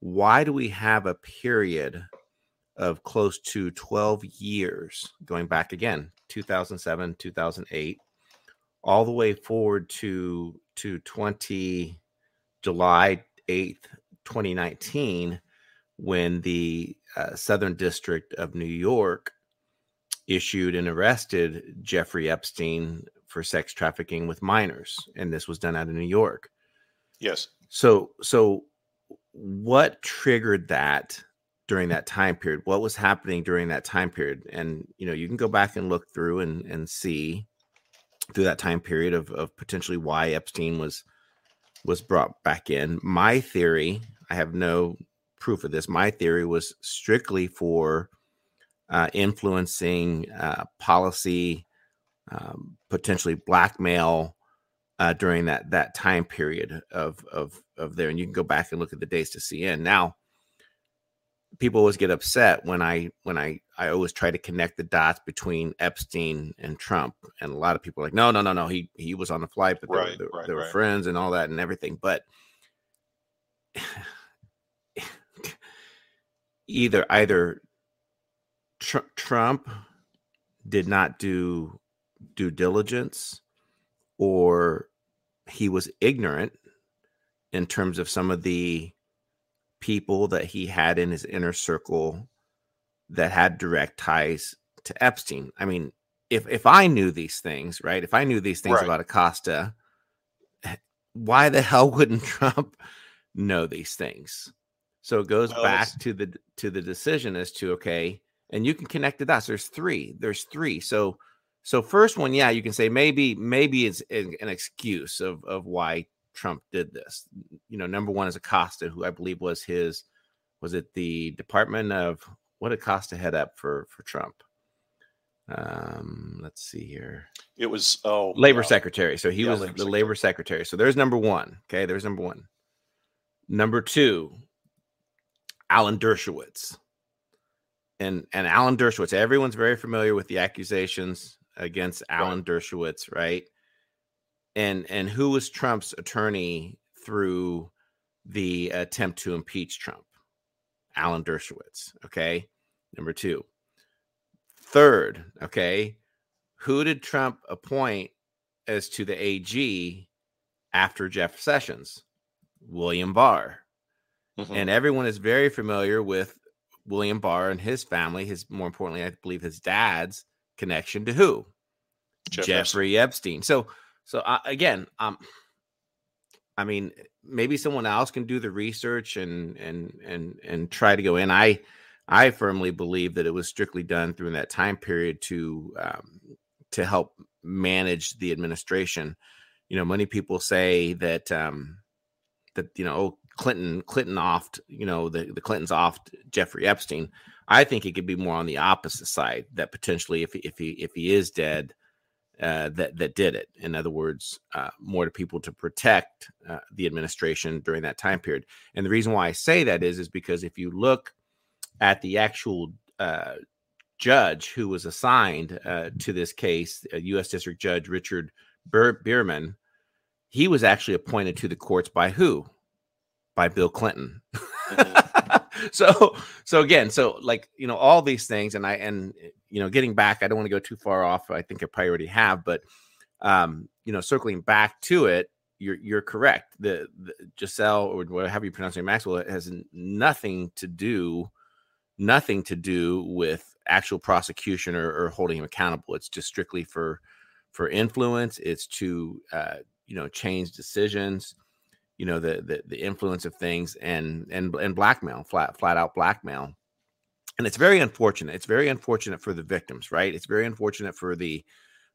why do we have a period of close to 12 years going back again 2007 2008 all the way forward to to 20 july 8th 2019 when the uh, southern district of new york issued and arrested jeffrey epstein for sex trafficking with minors and this was done out of new york. Yes. So so what triggered that during that time period? What was happening during that time period? And you know you can go back and look through and and see through that time period of, of potentially why epstein was was brought back in. My theory i have no proof of this my theory was strictly for uh, influencing uh, policy um, potentially blackmail uh, during that that time period of of of there, and you can go back and look at the dates to see in. Now, people always get upset when I when I I always try to connect the dots between Epstein and Trump, and a lot of people are like, no, no, no, no, he he was on the flight, but right, they, they, right, they were right. friends and all that and everything, but. either either tr- Trump did not do due diligence or he was ignorant in terms of some of the people that he had in his inner circle that had direct ties to Epstein. I mean, if if I knew these things, right? If I knew these things right. about Acosta, why the hell wouldn't Trump know these things? So it goes well, back to the to the decision as to okay, and you can connect the dots. There's three. There's three. So so first one, yeah, you can say maybe maybe it's an excuse of of why Trump did this. You know, number one is Acosta, who I believe was his was it the Department of what Acosta head up for for Trump? Um, let's see here. It was oh labor secretary. So he yeah, was labor the secretary. labor secretary. So there's number one. Okay, there's number one. Number two, Alan Dershowitz. And and Alan Dershowitz, everyone's very familiar with the accusations against Alan right. Dershowitz, right? And and who was Trump's attorney through the attempt to impeach Trump? Alan Dershowitz. Okay. Number two. Third, okay, who did Trump appoint as to the AG after Jeff Sessions? William Barr. Mm-hmm. And everyone is very familiar with William Barr and his family, his more importantly, I believe his dad's connection to who? Jeff Jeffrey Epstein. Epstein. So, so uh, again, um, I mean, maybe someone else can do the research and and and and try to go in. I I firmly believe that it was strictly done through that time period to um, to help manage the administration. You know, many people say that um, that you know, Clinton Clinton offed, you know, the the Clintons offed Jeffrey Epstein. I think it could be more on the opposite side that potentially, if if he if he is dead, uh, that that did it. In other words, uh, more to people to protect uh, the administration during that time period. And the reason why I say that is is because if you look at the actual uh, judge who was assigned uh, to this case, U.S. District Judge Richard Ber- Bierman, he was actually appointed to the courts by who? by Bill Clinton. So so again, so like you know all these things, and I and you know getting back, I don't want to go too far off. I think I probably already have, but um, you know, circling back to it, you're you're correct. The, the Giselle or whatever you pronounce it, Maxwell, has nothing to do, nothing to do with actual prosecution or, or holding him accountable. It's just strictly for for influence. It's to uh, you know change decisions. You know the, the the influence of things and and and blackmail, flat flat out blackmail. And it's very unfortunate. It's very unfortunate for the victims, right? It's very unfortunate for the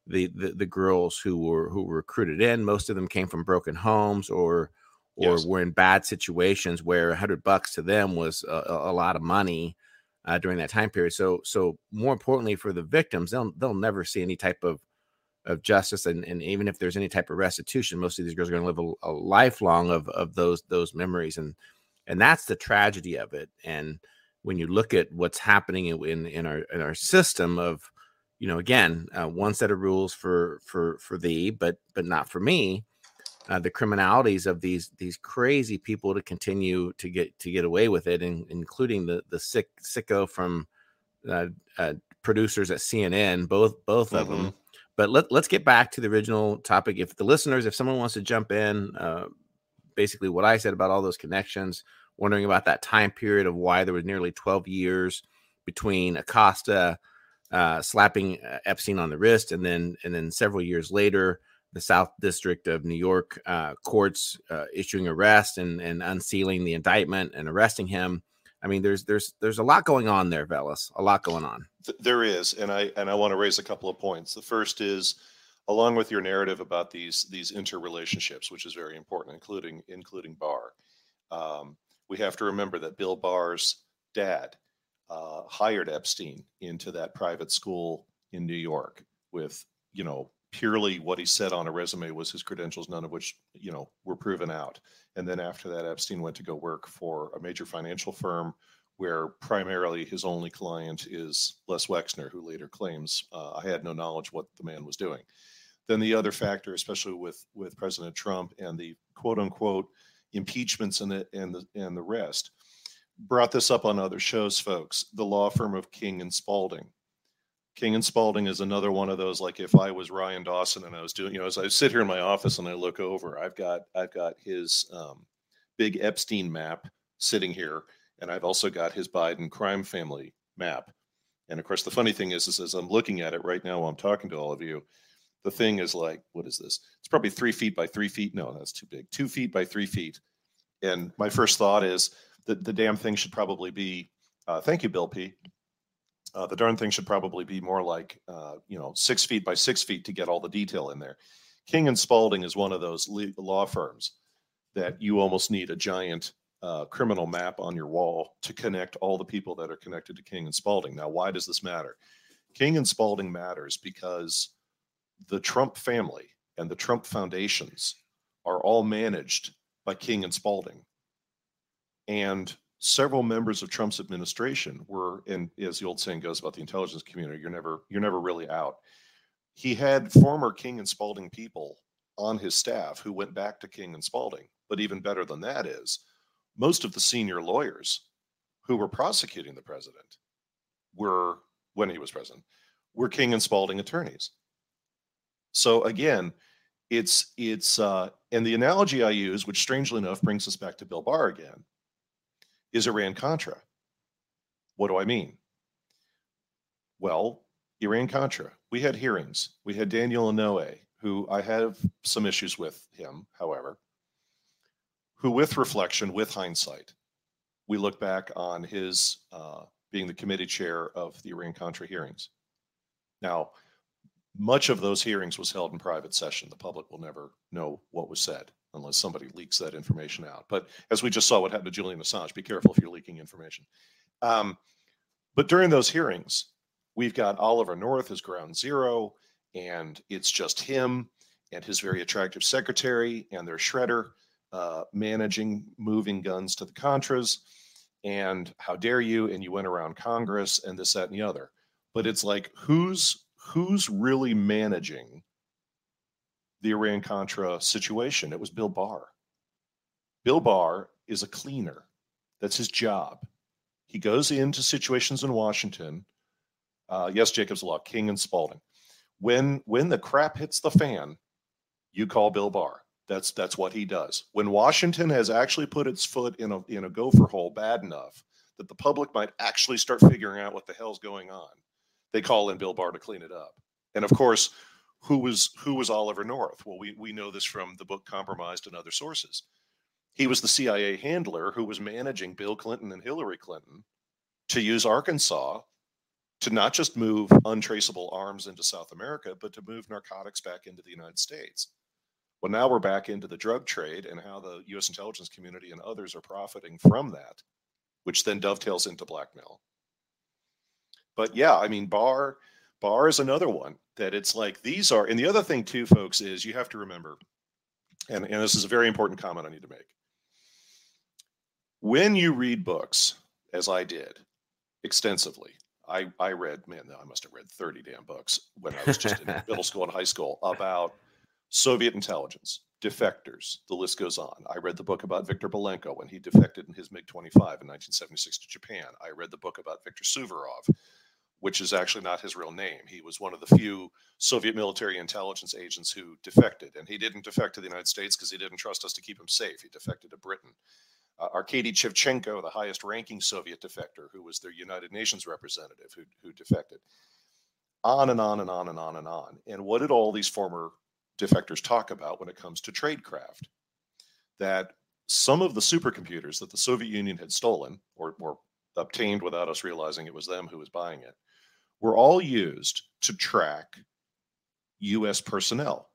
the, the the girls who were who were recruited in. Most of them came from broken homes or or yes. were in bad situations where a hundred bucks to them was a, a lot of money uh, during that time period. So so more importantly for the victims, they'll they'll never see any type of of justice and, and even if there's any type of restitution, most of these girls are going to live a, a lifelong of of those those memories and and that's the tragedy of it. And when you look at what's happening in in, our in our system of you know, again, uh, one set of rules for for for thee, but but not for me. Uh, the criminalities of these these crazy people to continue to get to get away with it, and including the the sick sicko from uh, uh, producers at CNN, both both mm-hmm. of them. But let let's get back to the original topic. If the listeners, if someone wants to jump in, uh, basically what I said about all those connections, wondering about that time period of why there was nearly twelve years between Acosta uh, slapping uh, Epstein on the wrist, and then and then several years later, the South District of New York uh, courts uh, issuing arrest and and unsealing the indictment and arresting him. I mean, there's there's there's a lot going on there, Veles. A lot going on. There is, and I and I want to raise a couple of points. The first is, along with your narrative about these these interrelationships, which is very important, including including Barr. Um, we have to remember that Bill Barr's dad uh, hired Epstein into that private school in New York with, you know, purely what he said on a resume was his credentials, none of which, you know, were proven out. And then after that, Epstein went to go work for a major financial firm where primarily his only client is Les Wexner, who later claims uh, I had no knowledge what the man was doing. Then the other factor, especially with with President Trump and the quote unquote impeachments and the and the and the rest, brought this up on other shows, folks. The law firm of King and Spalding. King and Spalding is another one of those. Like if I was Ryan Dawson and I was doing, you know, as I sit here in my office and I look over, I've got I've got his um, big Epstein map sitting here, and I've also got his Biden crime family map. And of course, the funny thing is, is as I'm looking at it right now while I'm talking to all of you, the thing is like, what is this? It's probably three feet by three feet. No, that's too big. Two feet by three feet. And my first thought is, that the damn thing should probably be, uh, thank you, Bill P. Uh, the darn thing should probably be more like, uh, you know, six feet by six feet to get all the detail in there. King and Spalding is one of those law firms that you almost need a giant uh, criminal map on your wall to connect all the people that are connected to King and Spalding. Now, why does this matter? King and Spalding matters because the Trump family and the Trump foundations are all managed by King and Spalding and several members of Trump's administration were, and as the old saying goes about the intelligence community, you're never you're never really out. He had former King and Spalding people on his staff who went back to King and Spalding. But even better than that is most of the senior lawyers who were prosecuting the president were when he was president were King and Spalding attorneys. So again, it's it's uh, and the analogy I use, which strangely enough brings us back to Bill Barr again, is Iran Contra. What do I mean? Well, Iran Contra, we had hearings. We had Daniel Inouye, who I have some issues with him, however, who, with reflection, with hindsight, we look back on his uh, being the committee chair of the Iran Contra hearings. Now, much of those hearings was held in private session. The public will never know what was said unless somebody leaks that information out. But as we just saw what happened to Julian Assange, be careful if you're leaking information. Um, but during those hearings, we've got Oliver North as ground zero, and it's just him and his very attractive secretary and their shredder uh, managing moving guns to the Contras. And how dare you? And you went around Congress and this, that, and the other. But it's like, who's who's really managing the Iran Contra situation. It was Bill Barr. Bill Barr is a cleaner. That's his job. He goes into situations in Washington. Uh, yes, Jacob's Law, King and Spalding. When when the crap hits the fan, you call Bill Barr. That's that's what he does. When Washington has actually put its foot in a in a gopher hole bad enough that the public might actually start figuring out what the hell's going on, they call in Bill Barr to clean it up. And of course, who was who was Oliver North? Well, we we know this from the book Compromised and other sources. He was the CIA handler who was managing Bill Clinton and Hillary Clinton to use Arkansas to not just move untraceable arms into South America, but to move narcotics back into the United States. Well, now we're back into the drug trade and how the US intelligence community and others are profiting from that, which then dovetails into blackmail. But yeah, I mean, Barr Barr is another one that it's like these are, and the other thing too, folks, is you have to remember, and, and this is a very important comment I need to make. When you read books, as I did extensively, I, I read, man, I must have read 30 damn books when I was just in middle school and high school about Soviet intelligence, defectors, the list goes on. I read the book about Viktor Belenko when he defected in his MiG 25 in 1976 to Japan. I read the book about Viktor Suvorov, which is actually not his real name. He was one of the few Soviet military intelligence agents who defected. And he didn't defect to the United States because he didn't trust us to keep him safe. He defected to Britain. Uh, Arkady Shevchenko, the highest ranking Soviet defector, who was their United Nations representative, who, who defected. On and on and on and on and on. And what did all these former defectors talk about when it comes to tradecraft? That some of the supercomputers that the Soviet Union had stolen or, or obtained without us realizing it was them who was buying it were all used to track US personnel.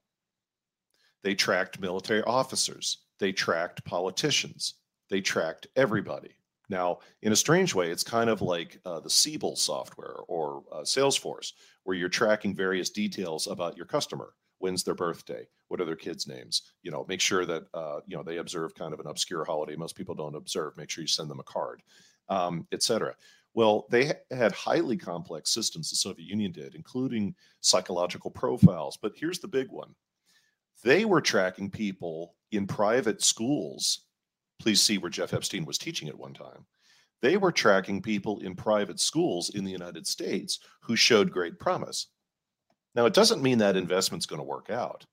They tracked military officers, they tracked politicians, they tracked everybody. Now, in a strange way, it's kind of like uh, the Siebel software or uh, Salesforce, where you're tracking various details about your customer. When's their birthday? What are their kids' names? You know, make sure that uh, you know they observe kind of an obscure holiday most people don't observe. Make sure you send them a card, um, etc. Well, they had highly complex systems. The Soviet Union did, including psychological profiles. But here's the big one: they were tracking people in private schools Please see where Jeff Epstein was teaching at one time. They were tracking people in private schools in the United States who showed great promise. Now, it doesn't mean that investment's going to work out.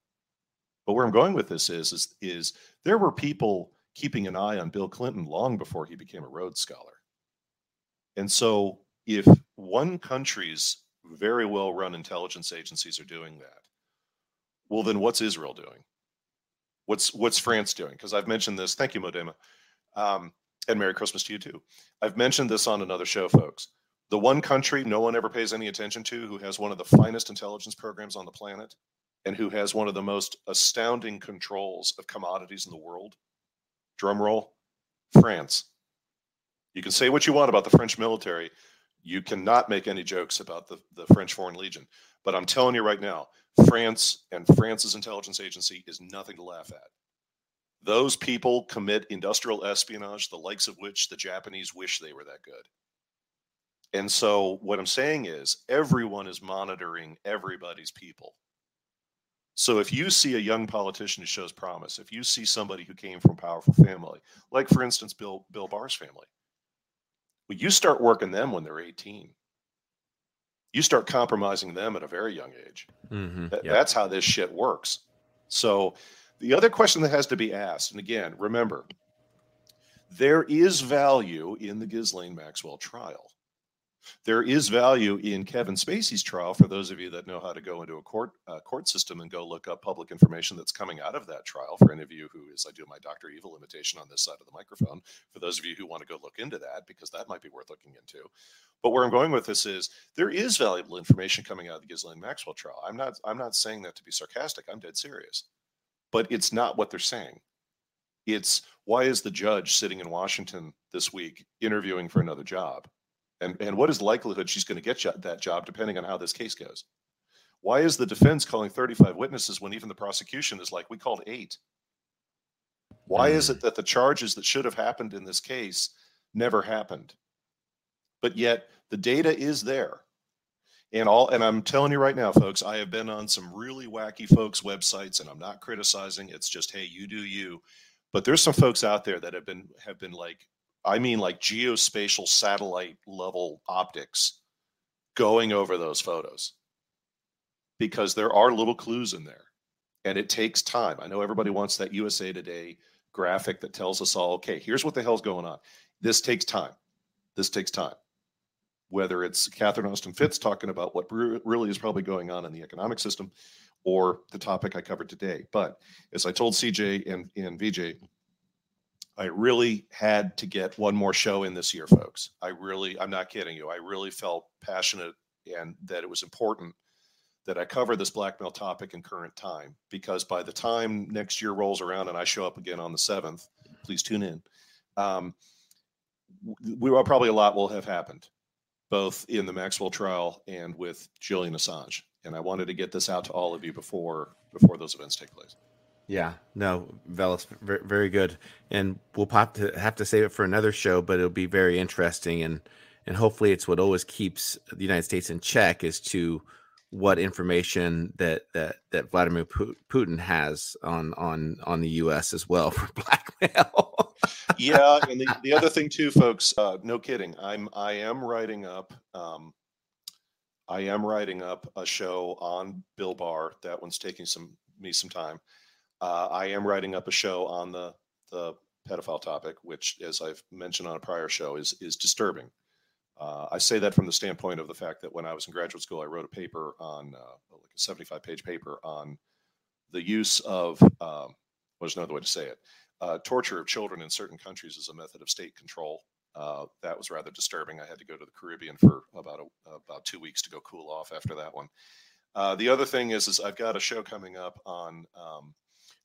But where I'm going with this is, is, is there were people keeping an eye on Bill Clinton long before he became a Rhodes Scholar. And so if one country's very well run intelligence agencies are doing that, well, then what's Israel doing? What's what's France doing? Because I've mentioned this. Thank you, Modema. Um, and Merry Christmas to you too. I've mentioned this on another show, folks. The one country no one ever pays any attention to who has one of the finest intelligence programs on the planet and who has one of the most astounding controls of commodities in the world. Drum roll, France. You can say what you want about the French military. You cannot make any jokes about the, the French Foreign Legion. But I'm telling you right now, France and France's intelligence agency is nothing to laugh at. Those people commit industrial espionage, the likes of which the Japanese wish they were that good. And so, what I'm saying is, everyone is monitoring everybody's people. So, if you see a young politician who shows promise, if you see somebody who came from a powerful family, like for instance, Bill, Bill Barr's family, well, you start working them when they're 18 you start compromising them at a very young age. Mm-hmm, yep. That's how this shit works. So, the other question that has to be asked, and again, remember, there is value in the Ghislaine Maxwell trial there is value in Kevin Spacey's trial for those of you that know how to go into a court uh, court system and go look up public information that's coming out of that trial. For any of you who is, I do my Doctor Evil imitation on this side of the microphone. For those of you who want to go look into that, because that might be worth looking into. But where I'm going with this is there is valuable information coming out of the Ghislaine Maxwell trial. I'm not I'm not saying that to be sarcastic. I'm dead serious. But it's not what they're saying. It's why is the judge sitting in Washington this week interviewing for another job? And, and what is the likelihood she's going to get that job depending on how this case goes? Why is the defense calling 35 witnesses when even the prosecution is like, we called eight? Why is it hmm. that the charges that should have happened in this case never happened? But yet the data is there. And all and I'm telling you right now, folks, I have been on some really wacky folks' websites, and I'm not criticizing. It's just, hey, you do you. But there's some folks out there that have been have been like, I mean, like geospatial satellite level optics going over those photos because there are little clues in there and it takes time. I know everybody wants that USA Today graphic that tells us all, okay, here's what the hell's going on. This takes time. This takes time. Whether it's Catherine Austin Fitts talking about what really is probably going on in the economic system or the topic I covered today. But as I told CJ and, and VJ, I really had to get one more show in this year, folks. I really, I'm not kidding you. I really felt passionate and that it was important that I cover this blackmail topic in current time because by the time next year rolls around and I show up again on the 7th, please tune in. Um, we will probably a lot will have happened both in the Maxwell trial and with Julian Assange. And I wanted to get this out to all of you before before those events take place. Yeah, no, Veles, very, very good, and we'll pop to have to save it for another show, but it'll be very interesting, and and hopefully it's what always keeps the United States in check is to what information that that that Vladimir Putin has on on on the U.S. as well for blackmail. yeah, and the, the other thing too, folks. Uh, no kidding. I'm I am writing up. Um, I am writing up a show on Bill Barr. That one's taking some me some time. Uh, I am writing up a show on the the pedophile topic, which, as I've mentioned on a prior show, is is disturbing. Uh, I say that from the standpoint of the fact that when I was in graduate school, I wrote a paper on uh, like a 75 page paper on the use of, um, well, there's another way to say it, uh, torture of children in certain countries as a method of state control. Uh, that was rather disturbing. I had to go to the Caribbean for about a, about two weeks to go cool off after that one. Uh, the other thing is, is I've got a show coming up on um,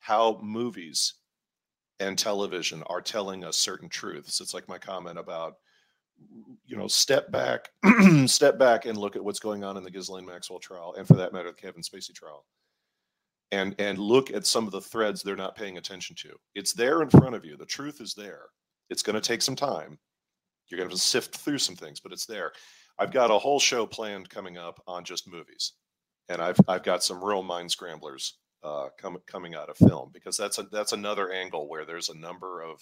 how movies and television are telling us certain truths. It's like my comment about you know, step back, step back and look at what's going on in the Ghislaine Maxwell trial, and for that matter, the Kevin Spacey trial, and and look at some of the threads they're not paying attention to. It's there in front of you. The truth is there. It's going to take some time. You're going to sift through some things, but it's there. I've got a whole show planned coming up on just movies, and I've I've got some real mind scramblers uh, coming coming out of film because that's a that's another angle where there's a number of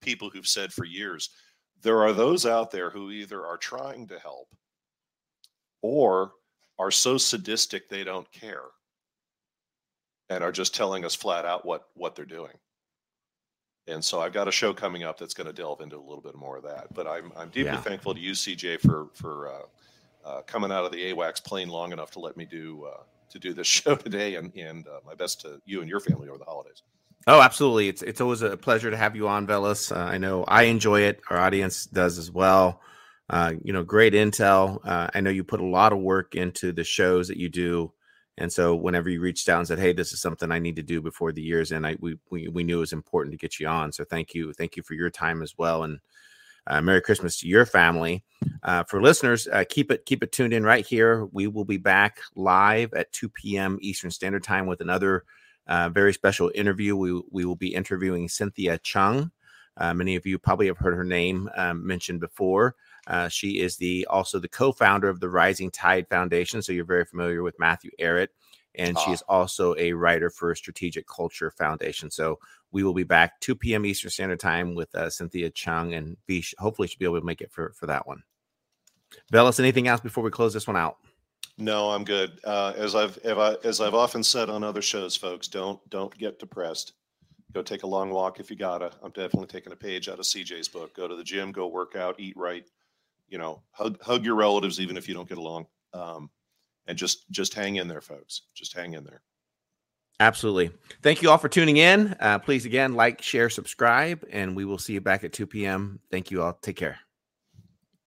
people who've said for years there are those out there who either are trying to help or are so sadistic they don't care and are just telling us flat out what what they're doing and so i've got a show coming up that's going to delve into a little bit more of that but i'm, I'm deeply yeah. thankful to you cj for for uh, uh, coming out of the awacs plane long enough to let me do uh, to do this show today and and uh, my best to you and your family over the holidays Oh, absolutely. It's it's always a pleasure to have you on, Veles. Uh, I know I enjoy it. Our audience does as well. Uh, you know, great intel. Uh, I know you put a lot of work into the shows that you do, and so whenever you reached out and said, "Hey, this is something I need to do before the year's end," I we we, we knew it was important to get you on. So thank you, thank you for your time as well, and uh, Merry Christmas to your family. Uh, for listeners, uh, keep it keep it tuned in right here. We will be back live at 2 p.m. Eastern Standard Time with another uh, very special interview. We, we will be interviewing Cynthia Chung. Uh, many of you probably have heard her name um, mentioned before. Uh, she is the also the co-founder of the Rising Tide Foundation, so you're very familiar with Matthew Ehret, and she is also a writer for Strategic Culture Foundation. So we will be back 2 p.m. Eastern Standard Time with uh, Cynthia Chung, and be hopefully she'll be able to make it for for that one. Veles, anything else before we close this one out? No, I'm good. Uh, as I've I, as I've often said on other shows, folks, don't don't get depressed. Go take a long walk if you gotta. I'm definitely taking a page out of CJ's book. Go to the gym, go work out, eat right. You know, hug hug your relatives even if you don't get along, um, and just just hang in there, folks. Just hang in there. Absolutely. Thank you all for tuning in. Uh, please again like, share, subscribe, and we will see you back at 2 p.m. Thank you all. Take care.